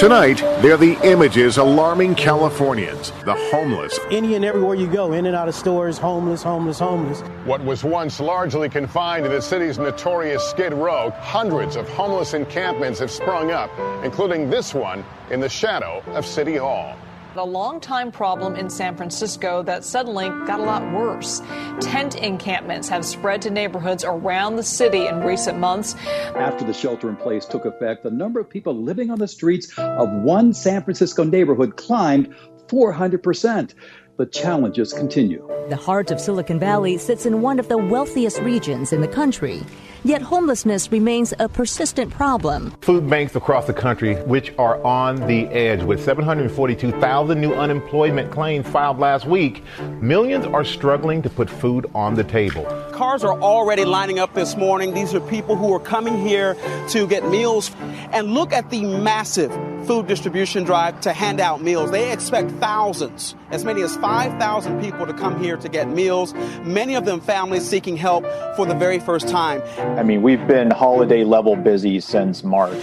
Tonight, they're the images alarming Californians, the homeless. Any and everywhere you go, in and out of stores, homeless, homeless, homeless. What was once largely confined to the city's notorious Skid Row, hundreds of homeless encampments have sprung up, including this one in the shadow of City Hall a long-time problem in San Francisco that suddenly got a lot worse. Tent encampments have spread to neighborhoods around the city in recent months. After the shelter in place took effect, the number of people living on the streets of one San Francisco neighborhood climbed 400% the challenges continue. The heart of Silicon Valley sits in one of the wealthiest regions in the country. Yet homelessness remains a persistent problem. Food banks across the country, which are on the edge, with 742,000 new unemployment claims filed last week, millions are struggling to put food on the table. Cars are already lining up this morning. These are people who are coming here to get meals. And look at the massive food distribution drive to hand out meals. They expect thousands, as many as 5,000 people to come here to get meals, many of them families seeking help for the very first time. I mean, we've been holiday level busy since March.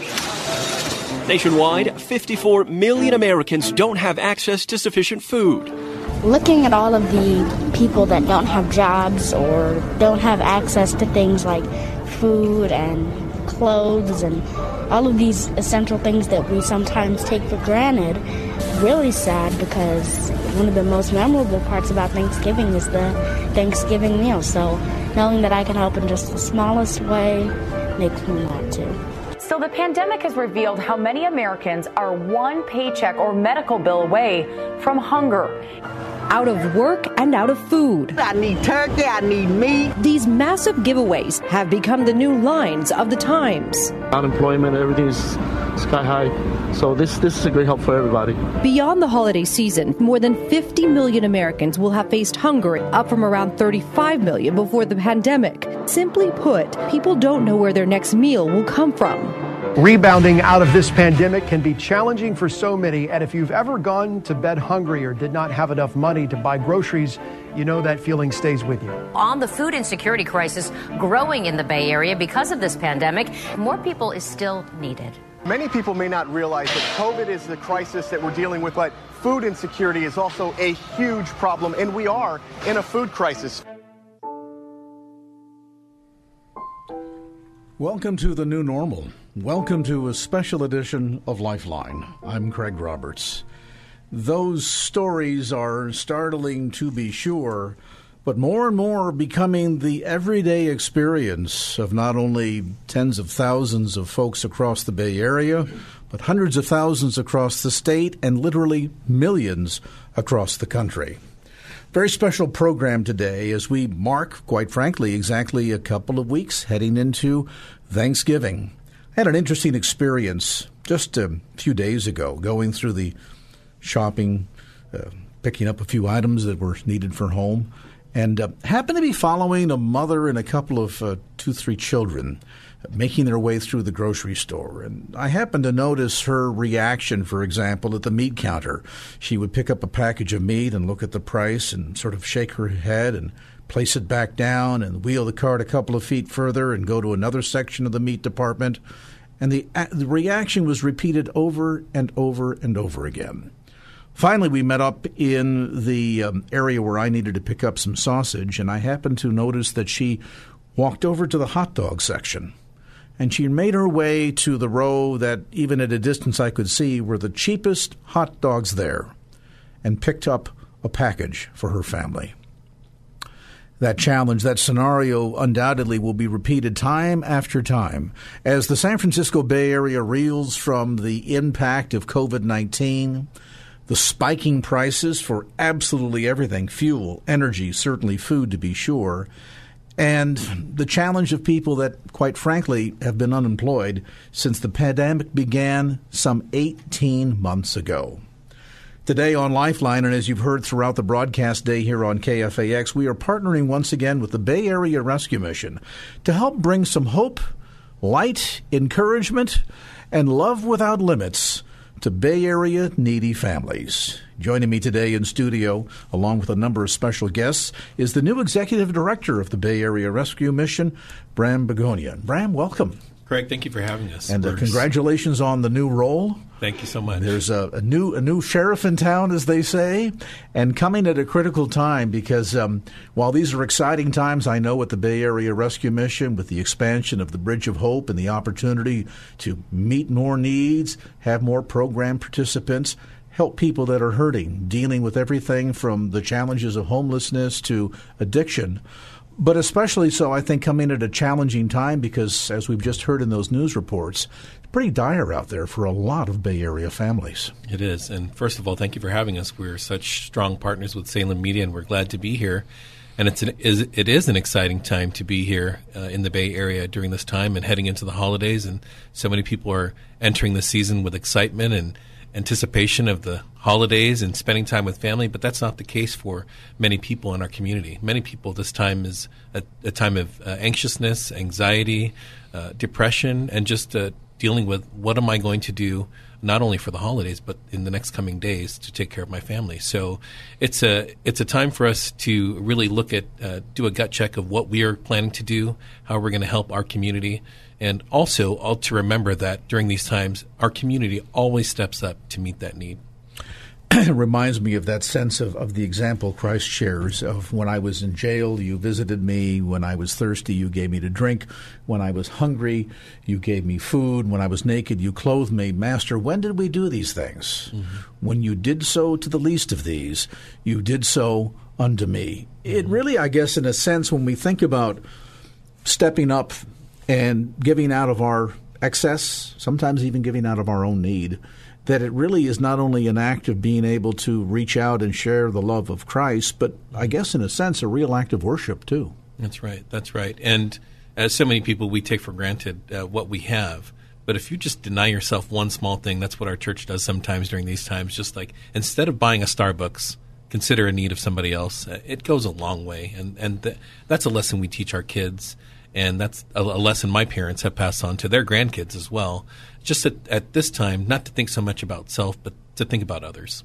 Nationwide, 54 million Americans don't have access to sufficient food. Looking at all of the people that don't have jobs or don't have access to things like food and clothes and all of these essential things that we sometimes take for granted, really sad because one of the most memorable parts about Thanksgiving is the Thanksgiving meal. So knowing that I can help in just the smallest way makes me want to. So, the pandemic has revealed how many Americans are one paycheck or medical bill away from hunger out of work and out of food. I need turkey, I need meat. These massive giveaways have become the new lines of the times. Unemployment, everything is sky high. So this this is a great help for everybody. Beyond the holiday season, more than 50 million Americans will have faced hunger, up from around 35 million before the pandemic. Simply put, people don't know where their next meal will come from. Rebounding out of this pandemic can be challenging for so many, and if you've ever gone to bed hungry or did not have enough money to buy groceries, you know that feeling stays with you. On the food insecurity crisis growing in the Bay Area because of this pandemic, more people is still needed. Many people may not realize that COVID is the crisis that we're dealing with, but food insecurity is also a huge problem, and we are in a food crisis. Welcome to the new normal. Welcome to a special edition of Lifeline. I'm Craig Roberts. Those stories are startling to be sure, but more and more becoming the everyday experience of not only tens of thousands of folks across the Bay Area, but hundreds of thousands across the state and literally millions across the country. Very special program today as we mark, quite frankly, exactly a couple of weeks heading into Thanksgiving. I had an interesting experience just a few days ago going through the shopping, uh, picking up a few items that were needed for home, and uh, happened to be following a mother and a couple of uh, two, three children making their way through the grocery store. And I happened to notice her reaction, for example, at the meat counter. She would pick up a package of meat and look at the price and sort of shake her head and place it back down and wheel the cart a couple of feet further and go to another section of the meat department. And the, the reaction was repeated over and over and over again. Finally, we met up in the um, area where I needed to pick up some sausage, and I happened to notice that she walked over to the hot dog section. And she made her way to the row that, even at a distance, I could see were the cheapest hot dogs there, and picked up a package for her family. That challenge, that scenario undoubtedly will be repeated time after time. As the San Francisco Bay Area reels from the impact of COVID 19, the spiking prices for absolutely everything fuel, energy, certainly food to be sure, and the challenge of people that, quite frankly, have been unemployed since the pandemic began some 18 months ago. Today on Lifeline, and as you've heard throughout the broadcast day here on KFAX, we are partnering once again with the Bay Area Rescue Mission to help bring some hope, light, encouragement, and love without limits to Bay Area needy families. Joining me today in studio, along with a number of special guests, is the new executive director of the Bay Area Rescue Mission, Bram Begonia. Bram, welcome. Craig, thank you for having us. And uh, congratulations on the new role. Thank you so much. There's a, a, new a new sheriff in town, as they say, and coming at a critical time because um, while these are exciting times, I know with the Bay Area Rescue Mission, with the expansion of the Bridge of Hope and the opportunity to meet more needs, have more program participants, help people that are hurting, dealing with everything from the challenges of homelessness to addiction but especially so, I think, coming at a challenging time because, as we've just heard in those news reports, it's pretty dire out there for a lot of Bay Area families. It is. And first of all, thank you for having us. We're such strong partners with Salem Media, and we're glad to be here. And it's an, it is an exciting time to be here uh, in the Bay Area during this time and heading into the holidays. And so many people are entering the season with excitement and anticipation of the holidays and spending time with family, but that's not the case for many people in our community. Many people, this time is a, a time of uh, anxiousness, anxiety, uh, depression, and just uh, dealing with what am I going to do not only for the holidays but in the next coming days to take care of my family. So it's a it's a time for us to really look at uh, do a gut check of what we are planning to do, how we're going to help our community, and also all to remember that during these times, our community always steps up to meet that need. it reminds me of that sense of, of the example Christ shares of when I was in jail, you visited me. When I was thirsty, you gave me to drink. When I was hungry, you gave me food. When I was naked, you clothed me. Master, when did we do these things? Mm-hmm. When you did so to the least of these, you did so unto me. Mm-hmm. It really, I guess, in a sense, when we think about stepping up and giving out of our excess, sometimes even giving out of our own need, that it really is not only an act of being able to reach out and share the love of Christ, but I guess in a sense a real act of worship too. That's right. That's right. And as so many people, we take for granted uh, what we have. But if you just deny yourself one small thing, that's what our church does sometimes during these times. Just like instead of buying a Starbucks, consider a need of somebody else. Uh, it goes a long way, and and th- that's a lesson we teach our kids and that's a, lesson my parents have passed on to their grandkids as well. Just at, at this time, not to think so much about self, but to think about others.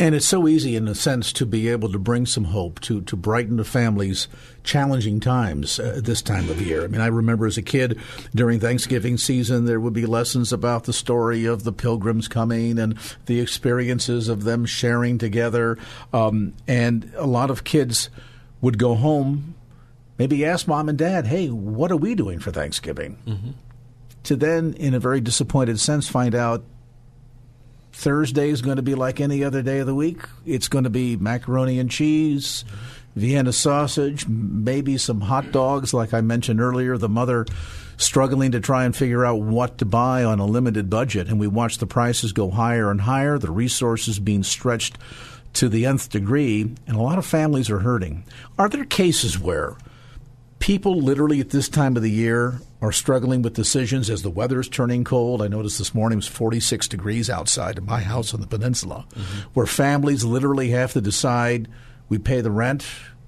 And it's so easy, in a sense, to be able to bring some hope to to brighten the family's challenging times uh, this time of year. I mean, I remember as a kid during Thanksgiving season, there would be lessons about the story of the pilgrims coming and the experiences of them sharing together. Um, and a lot of kids would go home Maybe ask mom and dad, hey, what are we doing for Thanksgiving? Mm-hmm. To then, in a very disappointed sense, find out Thursday is going to be like any other day of the week. It's going to be macaroni and cheese, Vienna sausage, maybe some hot dogs, like I mentioned earlier. The mother struggling to try and figure out what to buy on a limited budget, and we watch the prices go higher and higher, the resources being stretched to the nth degree, and a lot of families are hurting. Are there cases where people literally at this time of the year are struggling with decisions as the weather is turning cold. I noticed this morning it was 46 degrees outside of my house on the peninsula, mm-hmm. where families literally have to decide we pay the rent,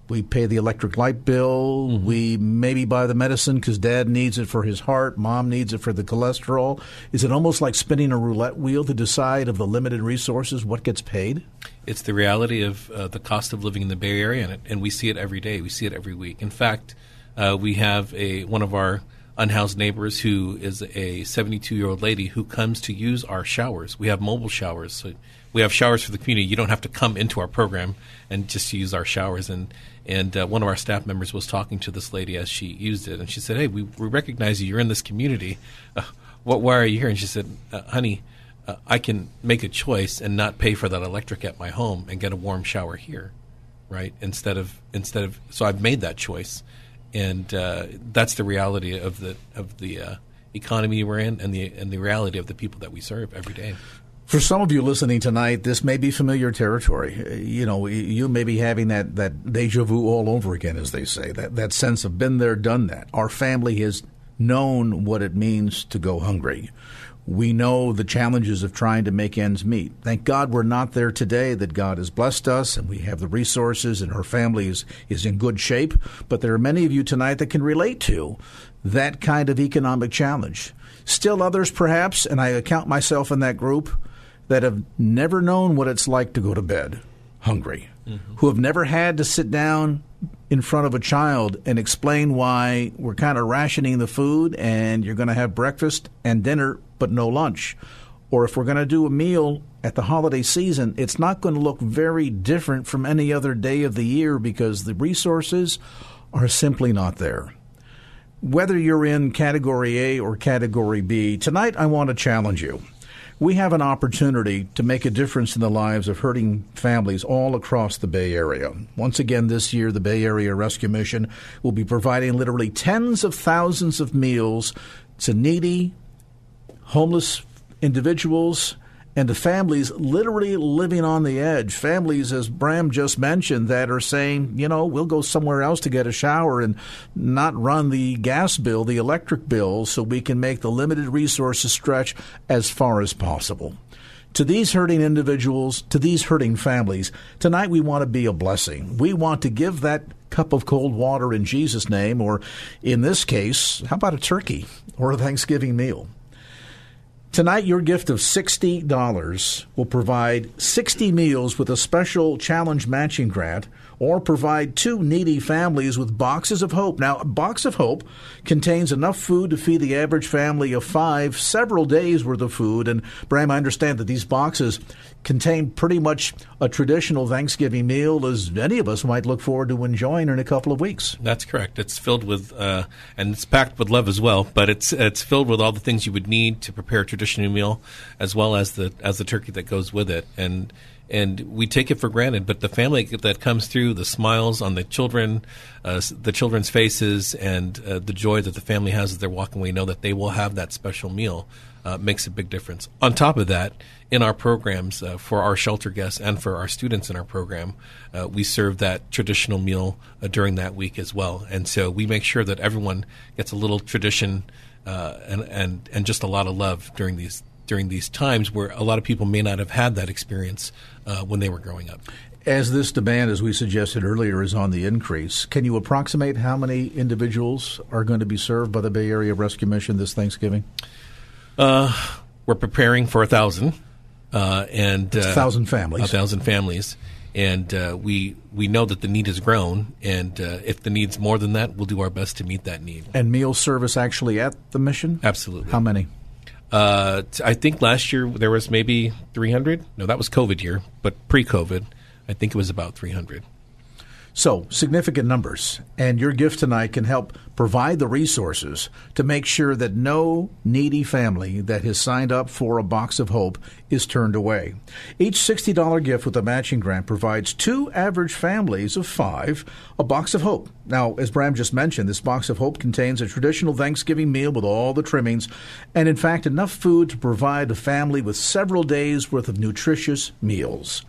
we pay the electric light bill, mm-hmm. we maybe buy the medicine because dad needs it for his heart, mom needs it for the cholesterol. Is it almost like spinning a roulette wheel to decide of the limited resources what gets paid? It's the reality of uh, the cost of living in the Bay Area, and, it, and we see it every day. We see it every week. In fact, uh, we have a one of our unhoused neighbors who is a 72 year old lady who comes to use our showers. We have mobile showers. So we have showers for the community. You don't have to come into our program and just use our showers. And and uh, one of our staff members was talking to this lady as she used it, and she said, "Hey, we, we recognize you. You're in this community. Uh, what? Why are you here?" And she said, uh, "Honey." Uh, I can make a choice and not pay for that electric at my home and get a warm shower here, right? Instead of instead of so I've made that choice, and uh, that's the reality of the of the uh, economy we're in, and the and the reality of the people that we serve every day. For some of you listening tonight, this may be familiar territory. You know, you may be having that, that deja vu all over again, as they say, that, that sense of been there, done that. Our family has known what it means to go hungry. We know the challenges of trying to make ends meet. Thank God we're not there today, that God has blessed us and we have the resources and our family is, is in good shape. But there are many of you tonight that can relate to that kind of economic challenge. Still others, perhaps, and I account myself in that group, that have never known what it's like to go to bed hungry, mm-hmm. who have never had to sit down in front of a child and explain why we're kind of rationing the food and you're going to have breakfast and dinner but no lunch. Or if we're going to do a meal at the holiday season, it's not going to look very different from any other day of the year because the resources are simply not there. Whether you're in category A or category B, tonight I want to challenge you we have an opportunity to make a difference in the lives of hurting families all across the Bay Area. Once again, this year, the Bay Area Rescue Mission will be providing literally tens of thousands of meals to needy, homeless individuals and to families literally living on the edge. Families, as Bram just mentioned, that are saying, you know, we'll go somewhere else to get a shower and not run the gas bill, the electric bill, so we can make the limited resources stretch as far as possible. To these hurting individuals, to these hurting families, tonight we want to be a blessing. We want to give that cup of cold water in Jesus' name, or in this case, how about a turkey or a Thanksgiving meal? Tonight, your gift of $60 will provide 60 meals with a special challenge matching grant or provide two needy families with boxes of hope. Now, a box of hope contains enough food to feed the average family of five several days worth of food. And Bram, I understand that these boxes contain pretty much a traditional Thanksgiving meal as any of us might look forward to enjoying in a couple of weeks. That's correct. It's filled with, uh, and it's packed with love as well. But it's it's filled with all the things you would need to prepare a traditional meal, as well as the as the turkey that goes with it. And and we take it for granted. But the family that comes through, the smiles on the children, uh, the children's faces, and uh, the joy that the family has as they're walking away, know that they will have that special meal, uh, makes a big difference. On top of that, in our programs uh, for our shelter guests and for our students in our program, uh, we serve that traditional meal uh, during that week as well. And so we make sure that everyone gets a little tradition. and, and and just a lot of love during these during these times where a lot of people may not have had that experience uh, when they were growing up. As this demand, as we suggested earlier, is on the increase, can you approximate how many individuals are going to be served by the Bay Area Rescue Mission this Thanksgiving? Uh, we're preparing for a thousand, uh, and a thousand families. A thousand families, and uh, we we know that the need has grown, and uh, if the need's more than that, we'll do our best to meet that need. And meal service actually at the mission? Absolutely. How many? Uh, I think last year there was maybe 300. No, that was COVID year, but pre-COVID, I think it was about 300. So, significant numbers. And your gift tonight can help provide the resources to make sure that no needy family that has signed up for a box of hope is turned away. Each $60 gift with a matching grant provides two average families of five a box of hope. Now, as Bram just mentioned, this box of hope contains a traditional Thanksgiving meal with all the trimmings, and in fact, enough food to provide a family with several days' worth of nutritious meals.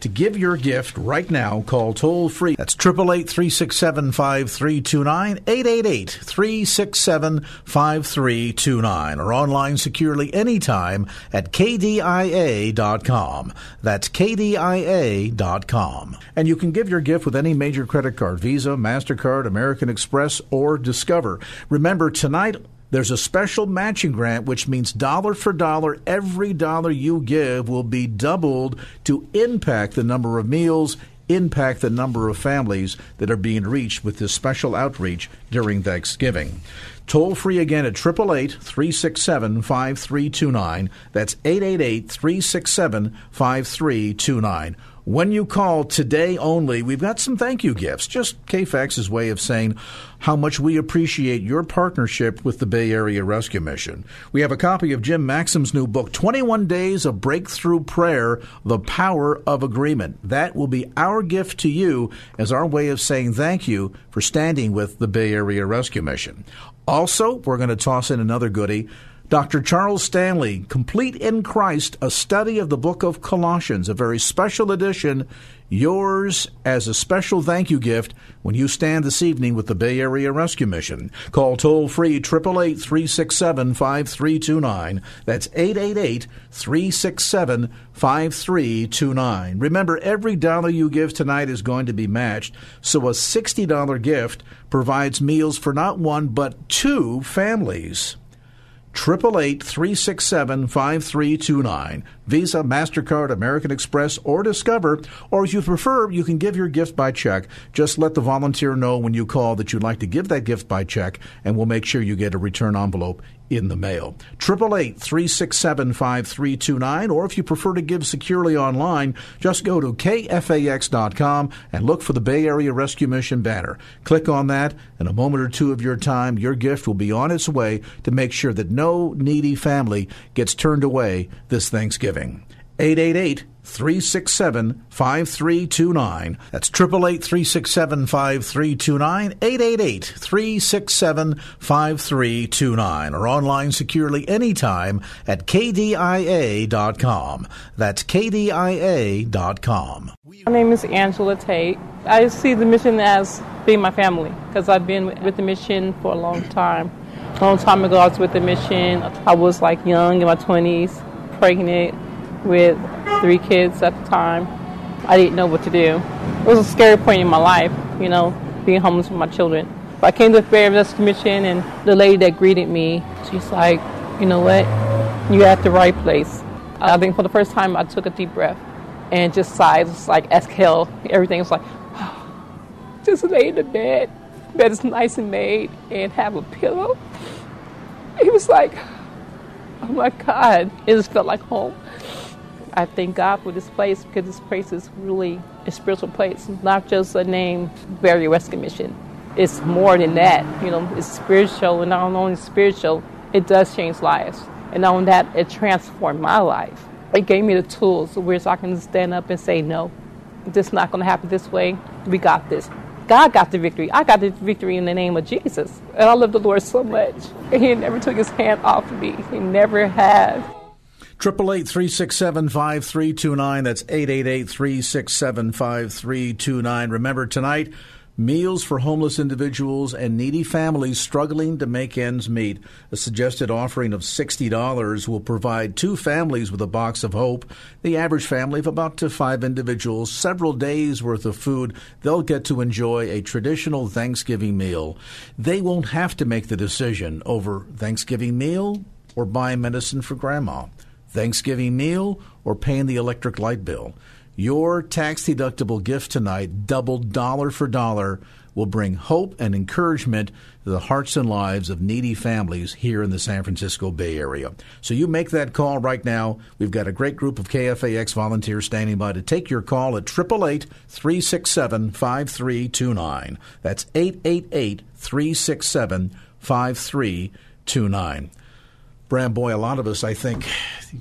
To give your gift right now, call toll free. That's 888 367 5329, 888 367 5329, or online securely anytime at kdia.com. That's kdia.com. And you can give your gift with any major credit card Visa, MasterCard, American Express, or Discover. Remember, tonight, there's a special matching grant, which means dollar for dollar, every dollar you give will be doubled to impact the number of meals, impact the number of families that are being reached with this special outreach during Thanksgiving. Toll free again at 888 367 5329. That's 888 367 5329. When you call today only, we've got some thank you gifts. Just KFAX's way of saying how much we appreciate your partnership with the Bay Area Rescue Mission. We have a copy of Jim Maxim's new book, 21 Days of Breakthrough Prayer The Power of Agreement. That will be our gift to you as our way of saying thank you for standing with the Bay Area Rescue Mission. Also, we're going to toss in another goodie Dr. Charles Stanley, Complete in Christ, a study of the book of Colossians, a very special edition, yours as a special thank you gift when you stand this evening with the Bay Area Rescue Mission. Call toll free 888 367 5329. That's 888 367 5329. Remember, every dollar you give tonight is going to be matched, so a $60 gift provides meals for not one but two families. 888 367 5329. Visa, MasterCard, American Express, or Discover. Or if you prefer, you can give your gift by check. Just let the volunteer know when you call that you'd like to give that gift by check, and we'll make sure you get a return envelope in the mail. 888 367 5329, or if you prefer to give securely online, just go to kfax.com and look for the Bay Area Rescue Mission banner. Click on that, and a moment or two of your time, your gift will be on its way to make sure that no needy family gets turned away this Thanksgiving. 888 367 5329. That's 888 367 5329. 888 367 5329. Or online securely anytime at KDIA.com. That's KDIA.com. My name is Angela Tate. I see the mission as being my family because I've been with the mission for a long time. A long time ago, I was with the mission. I was like young in my 20s, pregnant with three kids at the time. I didn't know what to do. It was a scary point in my life, you know, being homeless with my children. But I came to the Bay Area Rescue Mission, and the lady that greeted me, she's like, you know what, you're at the right place. I think for the first time, I took a deep breath and just sighed, just like exhale. Everything was like, oh, just lay in the bed. Bed is nice and made, and have a pillow. It was like, oh my God, it just felt like home. I thank God for this place because this place is really a spiritual place, not just a name, Area Rescue Mission. It's more than that. You know, it's spiritual, and not only spiritual, it does change lives. And only that, it transformed my life. It gave me the tools where so I can stand up and say, no, this is not going to happen this way. We got this. God got the victory. I got the victory in the name of Jesus. And I love the Lord so much. He never took his hand off of me. He never has. Triple eight three six seven five three two nine. That's eight eight eight three six seven five three two nine. Remember tonight, meals for homeless individuals and needy families struggling to make ends meet. A suggested offering of sixty dollars will provide two families with a box of hope. The average family of about to five individuals, several days worth of food. They'll get to enjoy a traditional Thanksgiving meal. They won't have to make the decision over Thanksgiving meal or buy medicine for grandma. Thanksgiving meal, or paying the electric light bill. Your tax deductible gift tonight, doubled dollar for dollar, will bring hope and encouragement to the hearts and lives of needy families here in the San Francisco Bay Area. So you make that call right now. We've got a great group of KFAX volunteers standing by to take your call at 888 367 5329. That's 888 367 5329. Bram, boy, a lot of us, I think,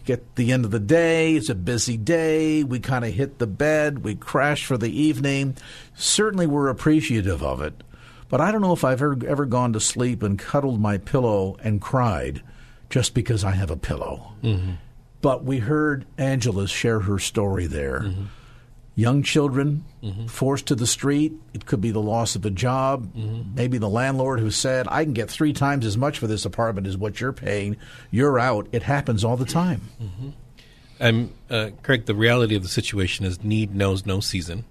get the end of the day. It's a busy day. We kind of hit the bed. We crash for the evening. Certainly, we're appreciative of it. But I don't know if I've ever, ever gone to sleep and cuddled my pillow and cried just because I have a pillow. Mm-hmm. But we heard Angela share her story there. Mm-hmm. Young children Mhm. forced to the street. It could be the loss of a job. Mhm. Maybe the landlord who said, I can get three times as much for this apartment as what you're paying. You're out. It happens all the time. I'm uh, Craig. The reality of the situation is need knows no season,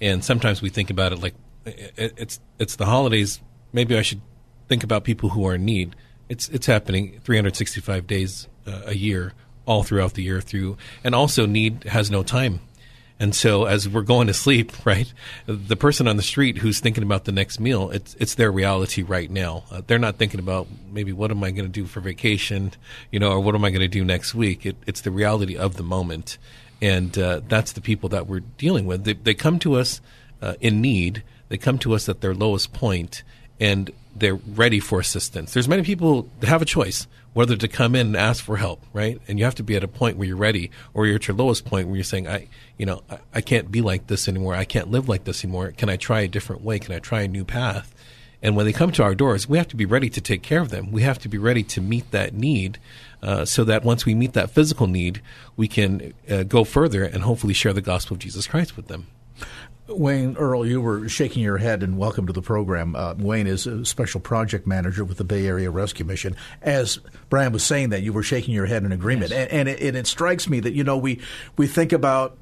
and sometimes we think about it like it's it's the holidays. Maybe I should think about people who are in need. It's it's happening 365 days uh, a year, all throughout the year through, and also need has no time. And so, as we're going to sleep, right, the person on the street who's thinking about the next meal, it's it's their reality right now. Uh, they're not thinking about maybe what am I going to do for vacation, you know, or what am I going to do next week. It, it's the reality of the moment, and uh, that's the people that we're dealing with. They, they come to us uh, in need. They come to us at their lowest point, and they're ready for assistance. There's many people that have a choice whether to come in and ask for help, right? And you have to be at a point where you're ready, or you're at your lowest point where you're saying, "I, you know, I, I can't be like this anymore. I can't live like this anymore. Can I try a different way? Can I try a new path?" And when they come to our doors, we have to be ready to take care of them. We have to be ready to meet that need uh, so that once we meet that physical need, we can uh, go further and hopefully share the gospel of Jesus Christ with them. Wayne Earl, you were shaking your head, and welcome to the program. Uh, Wayne is a special project manager with the Bay Area Rescue Mission. As Brian was saying that, you were shaking your head in agreement, yes. and, and, it, and it strikes me that you know we we think about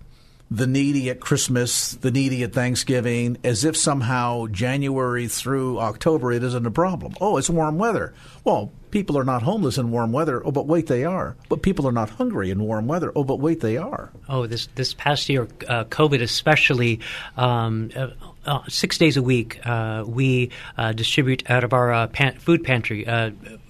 the needy at Christmas, the needy at Thanksgiving, as if somehow January through October it isn't a problem. Oh, it's warm weather. Well, people are not homeless in warm weather. Oh, but wait, they are. But people are not hungry in warm weather. Oh, but wait, they are. Oh, this this past year, uh, COVID especially. Um, uh, uh, six days a week, uh, we uh, distribute out of our uh, pan- food pantry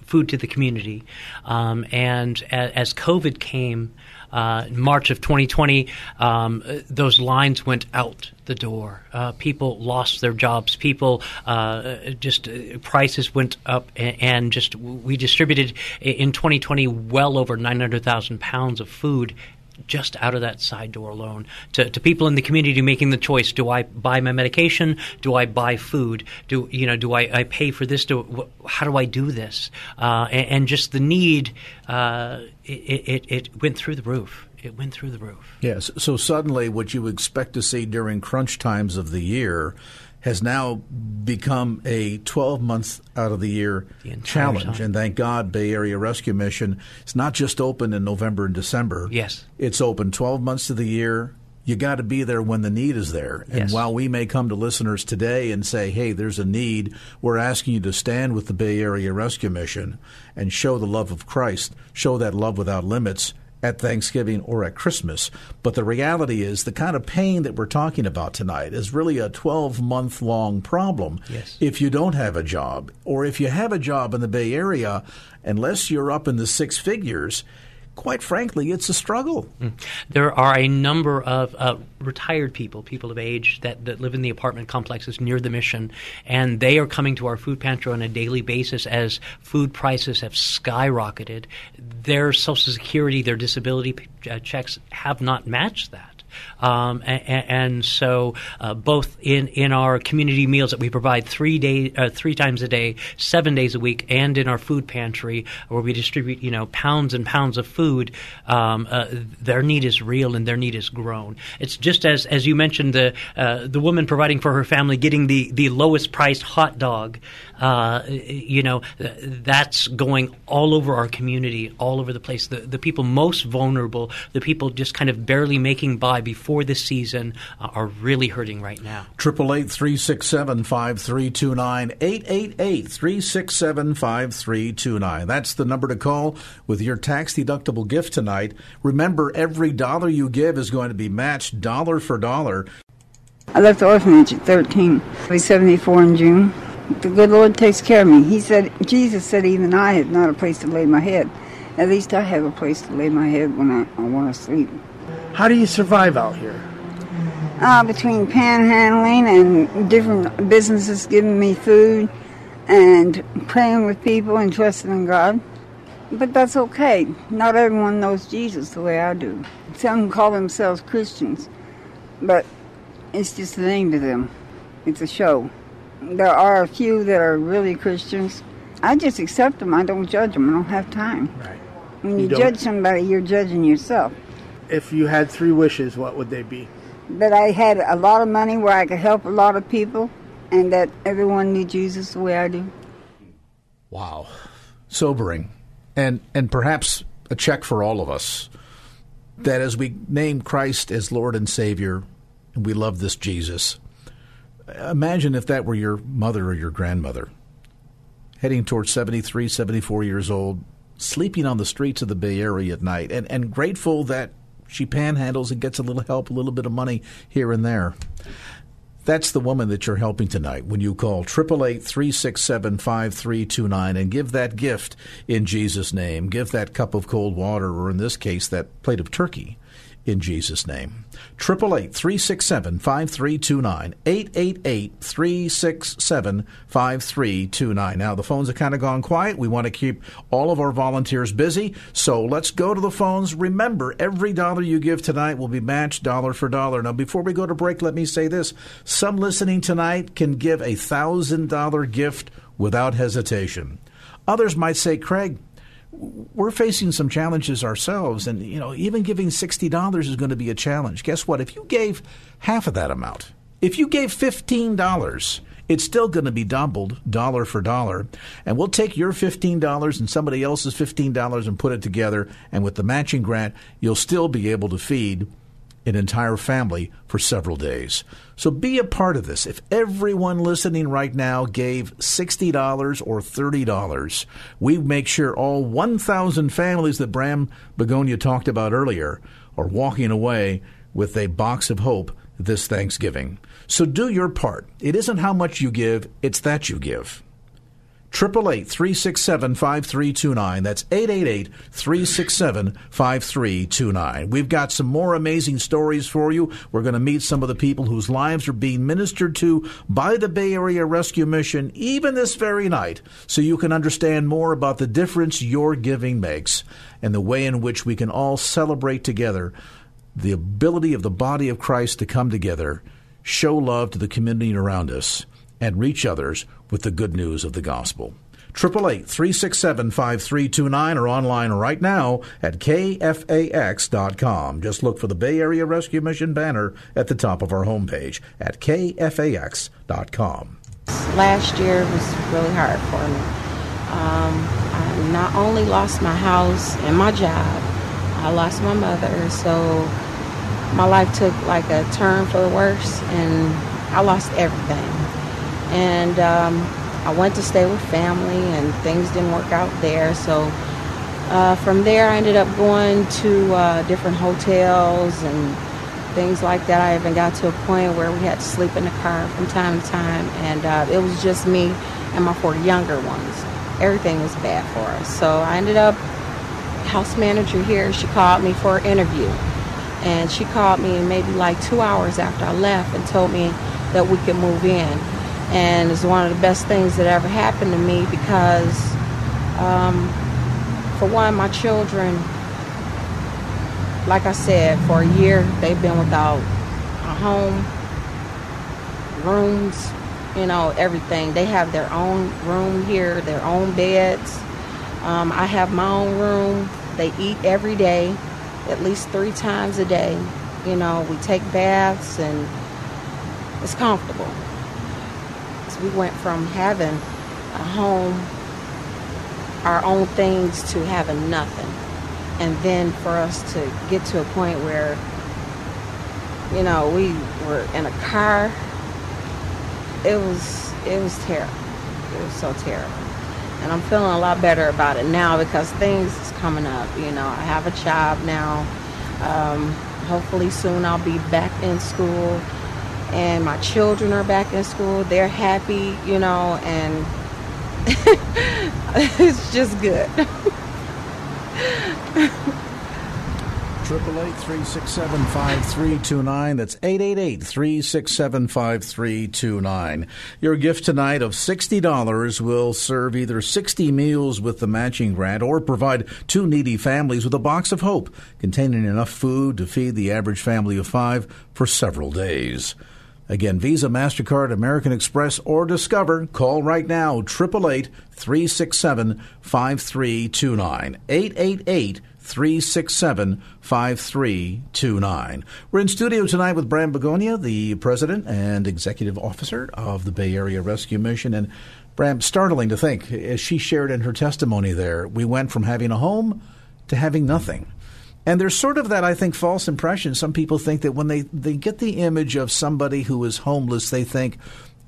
food to the community. Um, and as COVID came, uh, in March of 2020, um, those lines went out the door. Uh, people lost their jobs. People uh, just uh, prices went up, and, and, just we distributed in 2020 well over 900,000 pounds of food just out of that side door alone. To, to people in the community making the choice do i buy my medication? Do i buy food? Do you know do i, I pay for this? Do, how do i do this? Uh, and, and, just the need uh, it, it, it went through the roof. It went through the roof. Yes. So suddenly what you expect to see during crunch times of the year has now become a 12 months out of the year the challenge. Time. And thank God, Bay Area Rescue Mission is not just open in November and December. Yes. It's open 12 months of the year. You got to be there when the need is there. And yes. while we may come to listeners today and say, hey, there's a need, we're asking you to stand with the Bay Area Rescue Mission and show the love of Christ, show that love without limits at Thanksgiving or at Christmas. But the reality is the kind of pain that we're talking about tonight is really a 12 month long problem. Yes. If you don't have a job, or if you have a job in the Bay Area, unless you're up in the six figures, quite frankly, it's a struggle. Mm. There are a number of uh, retired people, people of age, that, that live in the apartment complexes near the mission, and they are coming to our food pantry on a daily basis as food prices have skyrocketed. Their Social Security, their disability uh, checks have not matched that. Um, and, and, so uh, both in, in our community meals that we provide three day uh, three times a day, seven days a week, and in our food pantry where we distribute you know pounds and pounds of food, um, uh, their need is real and their need is grown. It's just as as you mentioned the uh, the woman providing for her family getting the the lowest priced hot dog. Uh, you know, that's going all over our community, all over the place. The, the people most vulnerable, the people just kind of barely making by before this season, uh, are really hurting right now. Triple eight three six seven five three two nine eight eight eight three six seven five three two nine. That's the number to call with your tax deductible gift tonight. Remember, every dollar you give is going to be matched dollar for dollar. I left the orphanage at 13. I was 74 in June the good Lord takes care of me. He said, Jesus said, even I have not a place to lay my head. At least I have a place to lay my head when I, I want to sleep. How do you survive out here? Uh, between panhandling and different businesses giving me food and praying with people and trusting in God. But that's okay. Not everyone knows Jesus the way I do. Some call themselves Christians, but it's just a name to them. It's a show. There are a few that are really Christians. I just accept them. I don't judge them. I don't have time. Right. When you, you judge somebody, you're judging yourself. If you had three wishes, what would they be? That I had a lot of money where I could help a lot of people, and that everyone knew Jesus the way I do. Wow, sobering, and and perhaps a check for all of us. That as we name Christ as Lord and Savior, and we love this Jesus, Imagine if that were your mother or your grandmother, heading towards 73, 74 years old, sleeping on the streets of the Bay Area at night, and, and grateful that she panhandles and gets a little help, a little bit of money here and there. That's the woman that you're helping tonight when you call 888 367 5329 and give that gift in Jesus' name. Give that cup of cold water, or in this case, that plate of turkey in Jesus' name. 888 367 5329. 888 367 5329. Now, the phones have kind of gone quiet. We want to keep all of our volunteers busy. So let's go to the phones. Remember, every dollar you give tonight will be matched dollar for dollar. Now, before we go to break, let me say this. Some listening tonight can give a $1,000 gift without hesitation. Others might say, Craig, we're facing some challenges ourselves, and you know, even giving sixty dollars is going to be a challenge. Guess what? If you gave half of that amount, if you gave fifteen dollars, it's still going to be doubled dollar for dollar. And we'll take your $15 and somebody else's $15 and put it together. And with the matching grant, you'll still be able to feed an entire family for several days. So be a part of this. If everyone listening right now gave $60 or $30, we make sure all 1,000 families that Bram Begonia talked about earlier are walking away with a box of hope this Thanksgiving. So do your part. It isn't how much you give, it's that you give. 888 367 5329. That's 888 367 5329. We've got some more amazing stories for you. We're going to meet some of the people whose lives are being ministered to by the Bay Area Rescue Mission, even this very night, so you can understand more about the difference your giving makes and the way in which we can all celebrate together the ability of the body of Christ to come together, show love to the community around us, and reach others with the good news of the gospel. 888 367 5329 or online right now at kfax.com. Just look for the Bay Area Rescue Mission banner at the top of our homepage at kfax.com. Last year was really hard for me. Um, I not only lost my house and my job, I lost my mother, so my life took like a turn for the worse, and I lost everything. And um, I went to stay with family, and things didn't work out there. So uh, from there, I ended up going to uh, different hotels and things like that. I even got to a point where we had to sleep in the car from time to time, and uh, it was just me and my four younger ones. Everything was bad for us. So I ended up house manager here. She called me for an interview, and she called me maybe like two hours after I left and told me that we could move in and it's one of the best things that ever happened to me because um, for one my children like i said for a year they've been without a home rooms you know everything. They have their own room here their own beds. Um, i have my own room. They eat every day at least three times a day. You know we take baths and it's comfortable we went from having a home, our own things, to having nothing. And then for us to get to a point where, you know, we were in a car, it was it was terrible. It was so terrible. And I'm feeling a lot better about it now because things is coming up. You know, I have a job now. Um, hopefully soon I'll be back in school and my children are back in school. They're happy, you know, and it's just good. Triple eight three six seven five three two nine. That's eight eight eight three six seven five three two nine. Your gift tonight of sixty dollars will serve either sixty meals with the matching grant or provide two needy families with a box of hope containing enough food to feed the average family of five for several days. Again, Visa, MasterCard, American Express, or Discover. Call right now, 888 367 5329. 888 367 5329. We're in studio tonight with Bram Begonia, the president and executive officer of the Bay Area Rescue Mission. And Bram, startling to think, as she shared in her testimony there, we went from having a home to having nothing. And there's sort of that, I think, false impression. Some people think that when they, they get the image of somebody who is homeless, they think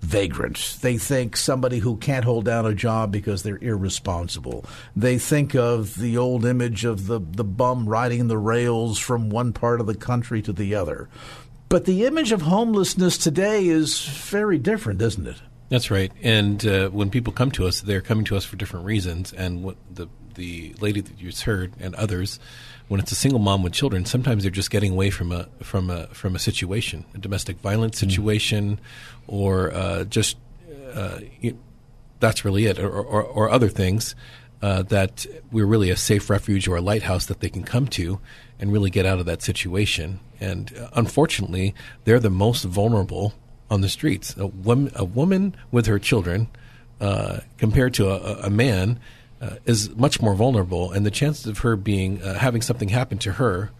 vagrant. They think somebody who can't hold down a job because they're irresponsible. They think of the old image of the, the bum riding the rails from one part of the country to the other. But the image of homelessness today is very different, isn't it? That's right. And uh, when people come to us, they're coming to us for different reasons. And what the the lady that you just heard and others, when it's a single mom with children, sometimes they're just getting away from a from a from a situation, a domestic violence situation, mm. or uh, just uh, you, that's really it, or, or, or other things. Uh, that we're really a safe refuge or a lighthouse that they can come to and really get out of that situation. And uh, unfortunately, they're the most vulnerable on the streets. A woman, a woman with her children, uh, compared to a, a man, uh, is much more vulnerable, and the chances of her being uh, having something happen to her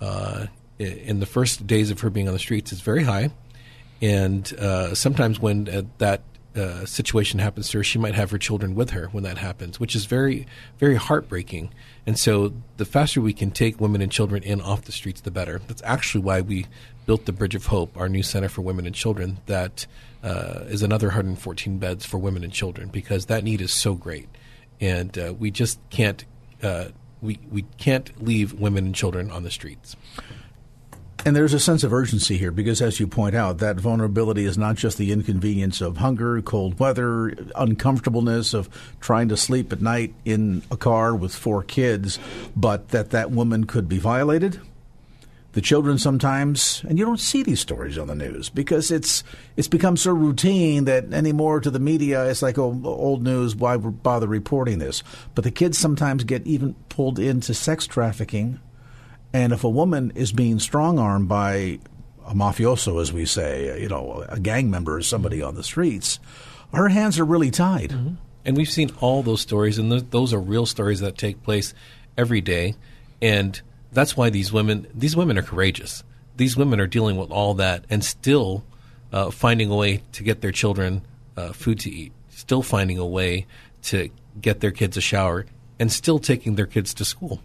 uh, in the first days of her being on the streets is very high. And uh, sometimes when uh, that situation happens to her, she might have her children with her when that happens, which is very, very heartbreaking. And so, the faster we can take women and children in off the streets, the better. That's actually why we built the Bridge of Hope, our new center for women and children. That uh, is another 114 beds for women and children because that need is so great, and uh, we just can't uh, we we can't leave women and children on the streets. And there's a sense of urgency here because, as you point out, that vulnerability is not just the inconvenience of hunger, cold weather, uncomfortableness of trying to sleep at night in a car with four kids, but that that woman could be violated. The children sometimes, and you don't see these stories on the news because it's it's become so routine that anymore to the media it's like oh, old news. Why bother reporting this? But the kids sometimes get even pulled into sex trafficking and if a woman is being strong armed by a mafioso, as we say, you know, a gang member or somebody on the streets, her hands are really tied. Mm-hmm. And we've seen all those stories, and th- those are real stories that take place every day. And that's why these women, these women are courageous. These women are dealing with all that and still uh, finding a way to get their children uh, food to eat, still finding a way to get their kids a shower, and still taking their kids to school,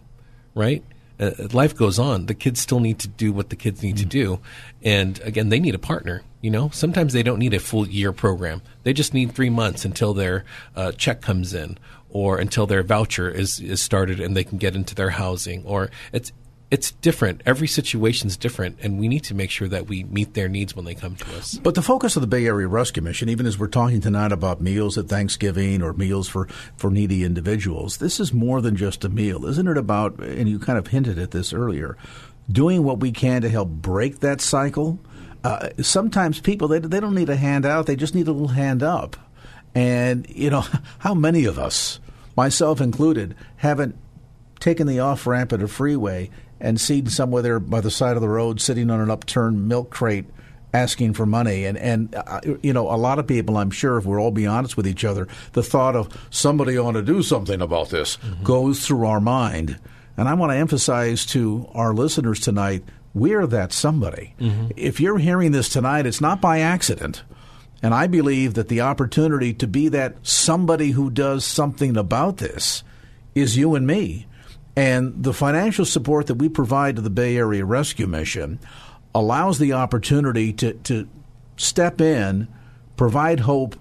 right? uh, life goes on. The kids still need to do what the kids need mm-hmm. to do, and again, they need a partner. You know, sometimes they don't need a full year program. They just need three months until their uh, check comes in, or until their voucher is is started and they can get into their housing. Or it's it's different. Every situation is different, and we need to make sure that we meet their needs when they come to us. But the focus of the Bay Area Rescue Mission, even as we're talking tonight about meals at Thanksgiving or meals for, for needy individuals, this is more than just a meal, isn't it? About, and you kind of hinted at this earlier, doing what we can to help break that cycle. Uh, sometimes people they they don't need a handout; they just need a little hand up. And you know, how many of us, myself included, haven't taken the off ramp at a freeway and seen somewhere there by the side of the road sitting on an upturned milk crate asking for money. And, and uh, you know, a lot of people, I'm sure, if we're all be honest with each other, the thought of somebody ought to do something about this mm-hmm. goes through our mind. And I want to emphasize to our listeners tonight we're that somebody. Mm-hmm. If you're hearing this tonight, it's not by accident. And I believe that the opportunity to be that somebody who does something about this is you and me. And the financial support that we provide to the Bay Area Rescue Mission allows the opportunity to, to step in, provide hope,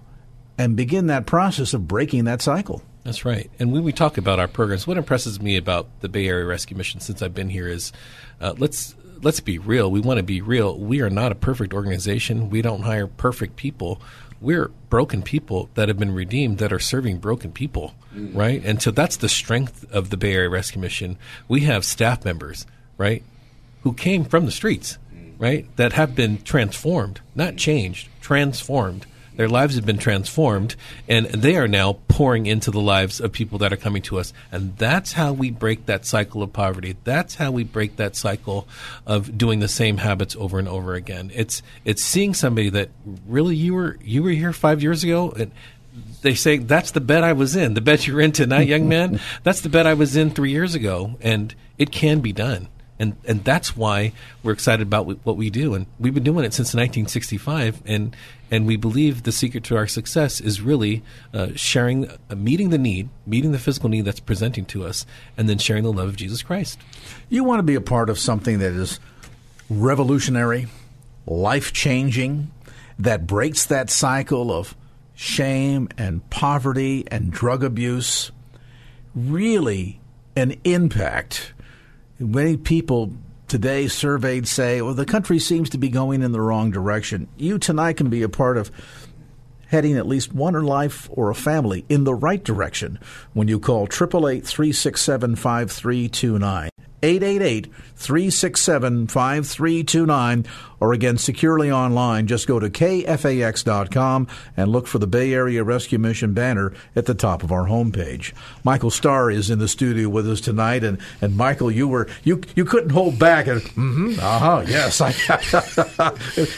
and begin that process of breaking that cycle. That's right. And when we talk about our programs, what impresses me about the Bay Area Rescue Mission since I've been here is uh, let's let's be real. We want to be real. We are not a perfect organization. We don't hire perfect people we're broken people that have been redeemed that are serving broken people, mm. right? And so that's the strength of the Bay Area Rescue Mission. We have staff members, right, who came from the streets, mm. right, that have been transformed, not changed, transformed their lives have been transformed, and they are now pouring into the lives of people that are coming to us. And that's how we break that cycle of poverty. That's how we break that cycle of doing the same habits over and over again. It's it's seeing somebody that really you were you were here five years ago and they say that's the bed I was in. The bed you're in tonight, young man, that's the bed I was in three years ago, and it can be done. And and that's why we're excited about what we do. And we've been doing it since 1965, and and we believe the secret to our success is really uh, sharing, uh, meeting the need, meeting the physical need that's presenting to us, and then sharing the love of Jesus Christ. You want to be a part of something that is revolutionary, life changing, that breaks that cycle of shame and poverty and drug abuse. Really, an impact. Many people today surveyed say, well, the country seems to be going in the wrong direction. You tonight can be a part of heading at least one or life or a family in the right direction when you call 888 367 5329. 888 367 5329, or again, securely online. Just go to kfax.com and look for the Bay Area Rescue Mission banner at the top of our homepage. Michael Starr is in the studio with us tonight, and, and Michael, you were you you couldn't hold back. And, mm-hmm, uh huh, yes. I,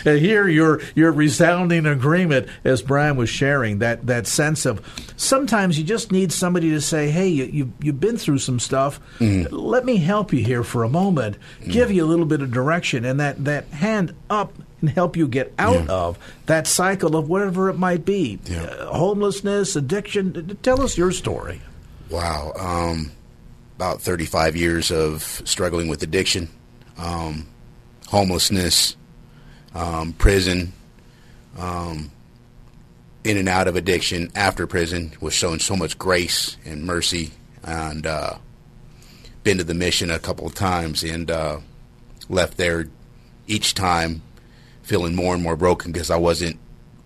and here your your resounding agreement, as Brian was sharing, that, that sense of sometimes you just need somebody to say, hey, you, you, you've been through some stuff. Let me help you here for a moment, give you a little bit of direction, and that, that hand up and help you get out of that cycle of whatever it might be uh, homelessness, addiction. Tell us your story. Wow. Um, about 35 years of struggling with addiction, um, homelessness, um, prison, um, in and out of addiction after prison, was shown so much grace and mercy, and uh, been to the mission a couple of times and uh, left there each time feeling more and more broken because I wasn't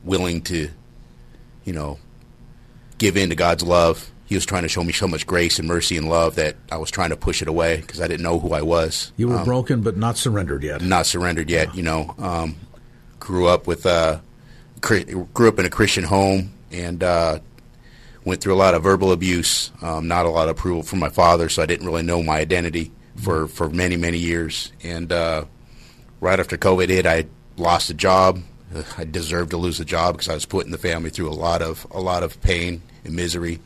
willing to, you know, give in to God's love. He was trying to show me so much grace and mercy and love that I was trying to push it away because I didn't know who I was. You were Um, broken, but not surrendered yet. not surrendered yet. You know, um, grew up with uh, grew up in a Christian home and uh, went through a lot of verbal abuse, um, not a lot of approval from my father, so I didn't really know my identity for for many many years. And uh, right after COVID hit, I lost a job. Uh, I deserved to lose a job because I was putting the family through a lot of a lot of pain and misery.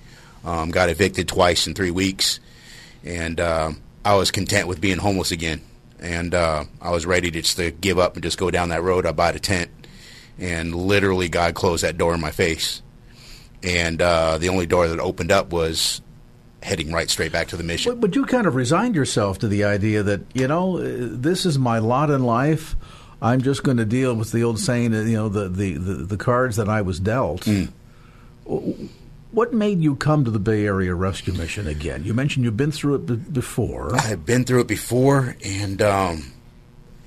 Um, got evicted twice in three weeks, and um, I was content with being homeless again. And uh, I was ready to just to give up and just go down that road. I bought a tent, and literally God closed that door in my face. And uh, the only door that opened up was heading right straight back to the mission. But, but you kind of resigned yourself to the idea that you know uh, this is my lot in life. I'm just going to deal with the old saying, uh, you know, the the, the, the cards that I was dealt. W- What made you come to the Bay Area Rescue Mission again? You mentioned you've been through it b- before. I have been through it before, and um,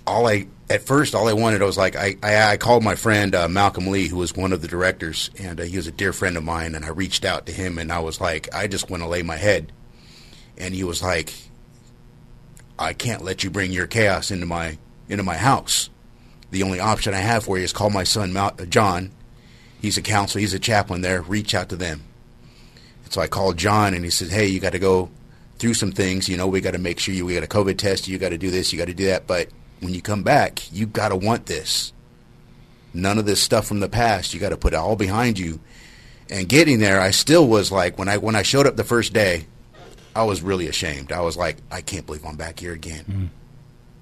all I at first all I wanted I was like I I, I called my friend uh, Malcolm Lee, who was one of the directors, and uh, he was a dear friend of mine, and I reached out to him, and I was like I just want to lay my head, and he was like, I can't let you bring your chaos into my into my house. The only option I have for you is call my son Mal- uh, John. He's a counselor. He's a chaplain there. Reach out to them. And so I called John, and he said, "Hey, you got to go through some things. You know, we got to make sure you we got a COVID test. You got to do this. You got to do that. But when you come back, you got to want this. None of this stuff from the past. You got to put it all behind you. And getting there, I still was like when I when I showed up the first day, I was really ashamed. I was like, I can't believe I'm back here again.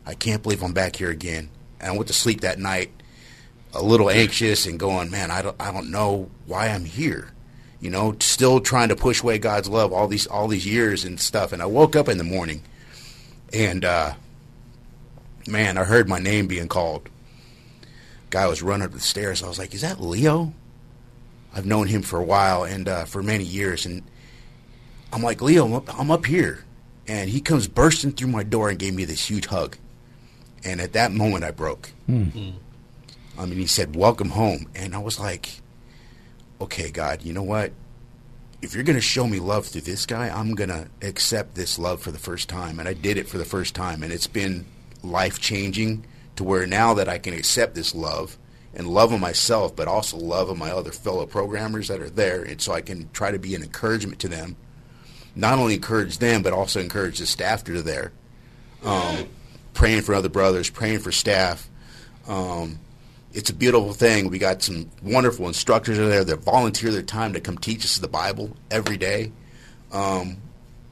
I can't believe I'm back here again. And I went to sleep that night a little anxious and going, man, I don't, I don't know why I'm here. You know, still trying to push away God's love all these all these years and stuff. And I woke up in the morning, and uh, man, I heard my name being called. Guy was running up the stairs. I was like, "Is that Leo?" I've known him for a while and uh, for many years, and I'm like, "Leo, I'm up, I'm up here," and he comes bursting through my door and gave me this huge hug. And at that moment, I broke. I mean, he said, "Welcome home," and I was like, "Okay, God, you know what? If you're going to show me love through this guy, I'm going to accept this love for the first time." And I did it for the first time, and it's been life changing to where now that I can accept this love and love of myself, but also love of my other fellow programmers that are there, and so I can try to be an encouragement to them. Not only encourage them, but also encourage the staff that are there. Um, praying for other brothers, praying for staff. Um, it's a beautiful thing. We got some wonderful instructors there that volunteer their time to come teach us the Bible every day. Um,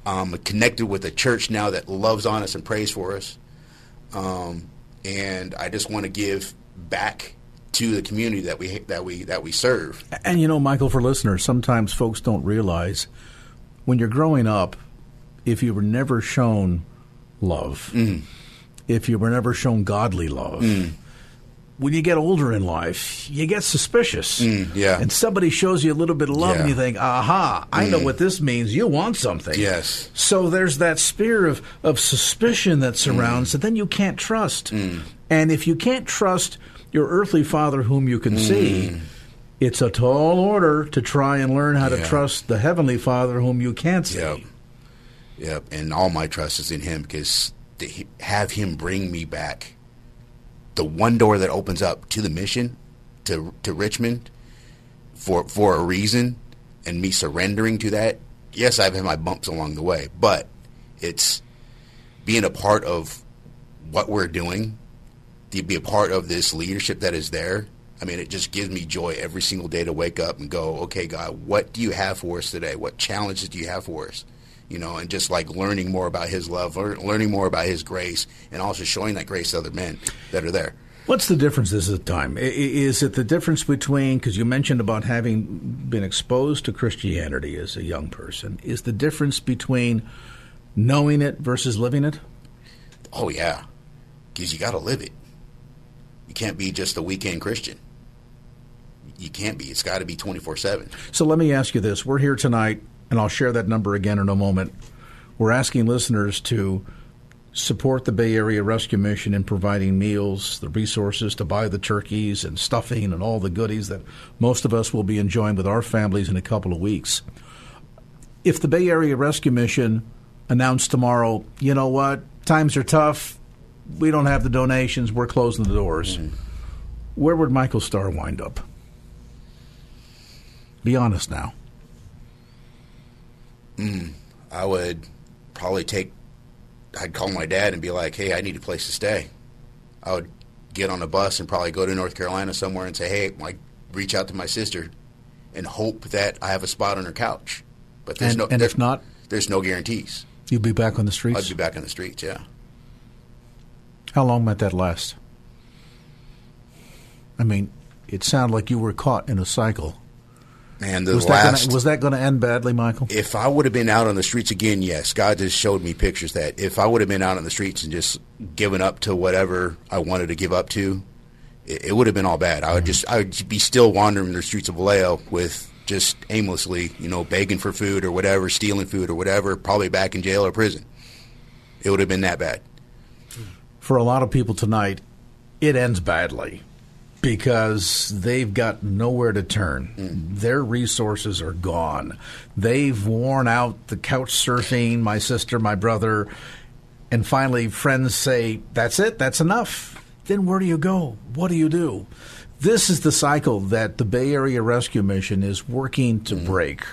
I'm connected with a church now that loves on us and prays for us. Um, and I just want to give back to the community that we that we that we serve. And you know, Michael, for listeners, sometimes folks don't realize when you're growing up, if you were never shown love, if you were never shown godly love, when you get older in life, you get suspicious. Mm, yeah. And somebody shows you a little bit of love, Yeah. and you think, aha, I know Mm. what this means. You want something. Yes. So there's that spear of, of suspicion that mm. surrounds it. Then you can't trust. Mm. And if you can't trust your earthly father whom you can see, It's a tall order to try and learn how to trust the Heavenly Father whom you can't see. Yep. Yep. And all my trust is in him because to have him bring me back the one door that opens up to the mission to to Richmond for for a reason and me surrendering to that. Yes, I've had my bumps along the way, but it's being a part of what we're doing, to be a part of this leadership that is there. I mean, it just gives me joy every single day to wake up and go, okay, God, what do you have for us today? What challenges do you have for us? You know, and just like learning more about His love, lear- learning more about His grace, and also showing that grace to other men that are there. What's the difference this is time? Is it the difference between, because you mentioned about having been exposed to Christianity as a young person, is the difference between knowing it versus living it? Oh yeah, because you got to live it. You can't be just a weekend Christian. You can't be. It's got to be twenty four seven. So let me ask you this. We're here tonight, and I'll share that number again in a moment. We're asking listeners to support the Bay Area Rescue Mission in providing meals, the resources to buy the turkeys and stuffing and all the goodies that most of us will be enjoying with our families in a couple of weeks. If the Bay Area Rescue Mission announced tomorrow, you know what, times are tough, we don't have the donations, we're closing the doors, mm-hmm. where would Michael Starr wind up? Be honest now. Mm, I would probably take. I'd call my dad and be like, "Hey, I need a place to stay." I would get on a bus and probably go to North Carolina somewhere and say, "Hey, like, reach out to my sister, and hope that I have a spot on her couch." But there's And- no. and if not? there's no guarantees. You'll be back on the streets? I'd be back on the streets. Yeah. How long might that last? I mean, it sounded like you were caught in a cycle. The was last that gonna, was that going to end badly, Michael? If I would have been out on the streets again, yes. God just showed me pictures that if I would have been out on the streets and just given up to whatever I wanted to give up to, it, it would have been all bad. I would just I would be still wandering the streets of Vallejo with just aimlessly, you know, begging for food or whatever, stealing food or whatever, probably back in jail or prison. It would have been that bad. For a lot of people tonight, it ends badly because they've got nowhere to turn. Hmm. Their resources are gone. They've worn out the couch surfing, my sister, my brother, and finally friends say, That's it, that's enough. Then where do you go? What do you do? This is the cycle that the Bay Area Rescue Mission is working to hmm. break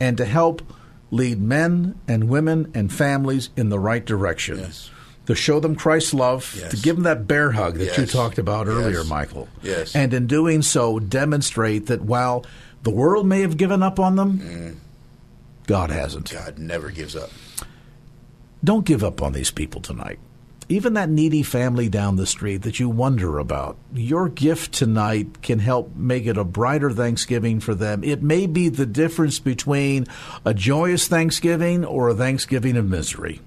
and to help lead men and women and families in the right direction. To show them Christ's love, to give them that bear hug that you talked about Yes. earlier, Michael. Yes. And in doing so, demonstrate that while the world may have given up on them, Mm. God hasn't. God never gives up. Don't give up on these people tonight. Even that needy family down the street that you wonder about, your gift tonight can help make it a brighter Thanksgiving for them. It may be the difference between a joyous Thanksgiving or a Thanksgiving of misery.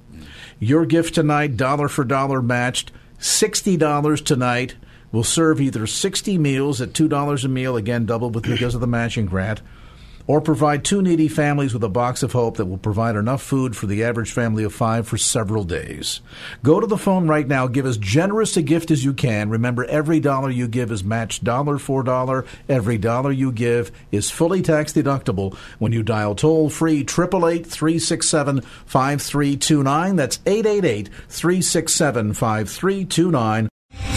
Your gift tonight, dollar for dollar matched, $60 tonight, will serve either 60 meals at $2 a meal, again doubled with because of the matching grant, or provide two needy families with a box of hope that will provide enough food for the average family of five for several days. Go to the phone right now. Give as generous a gift as you can. Remember, every dollar you give is matched dollar for dollar. Every dollar you give is fully tax deductible when you dial toll free 888 367 5329. That's 888 367 5329.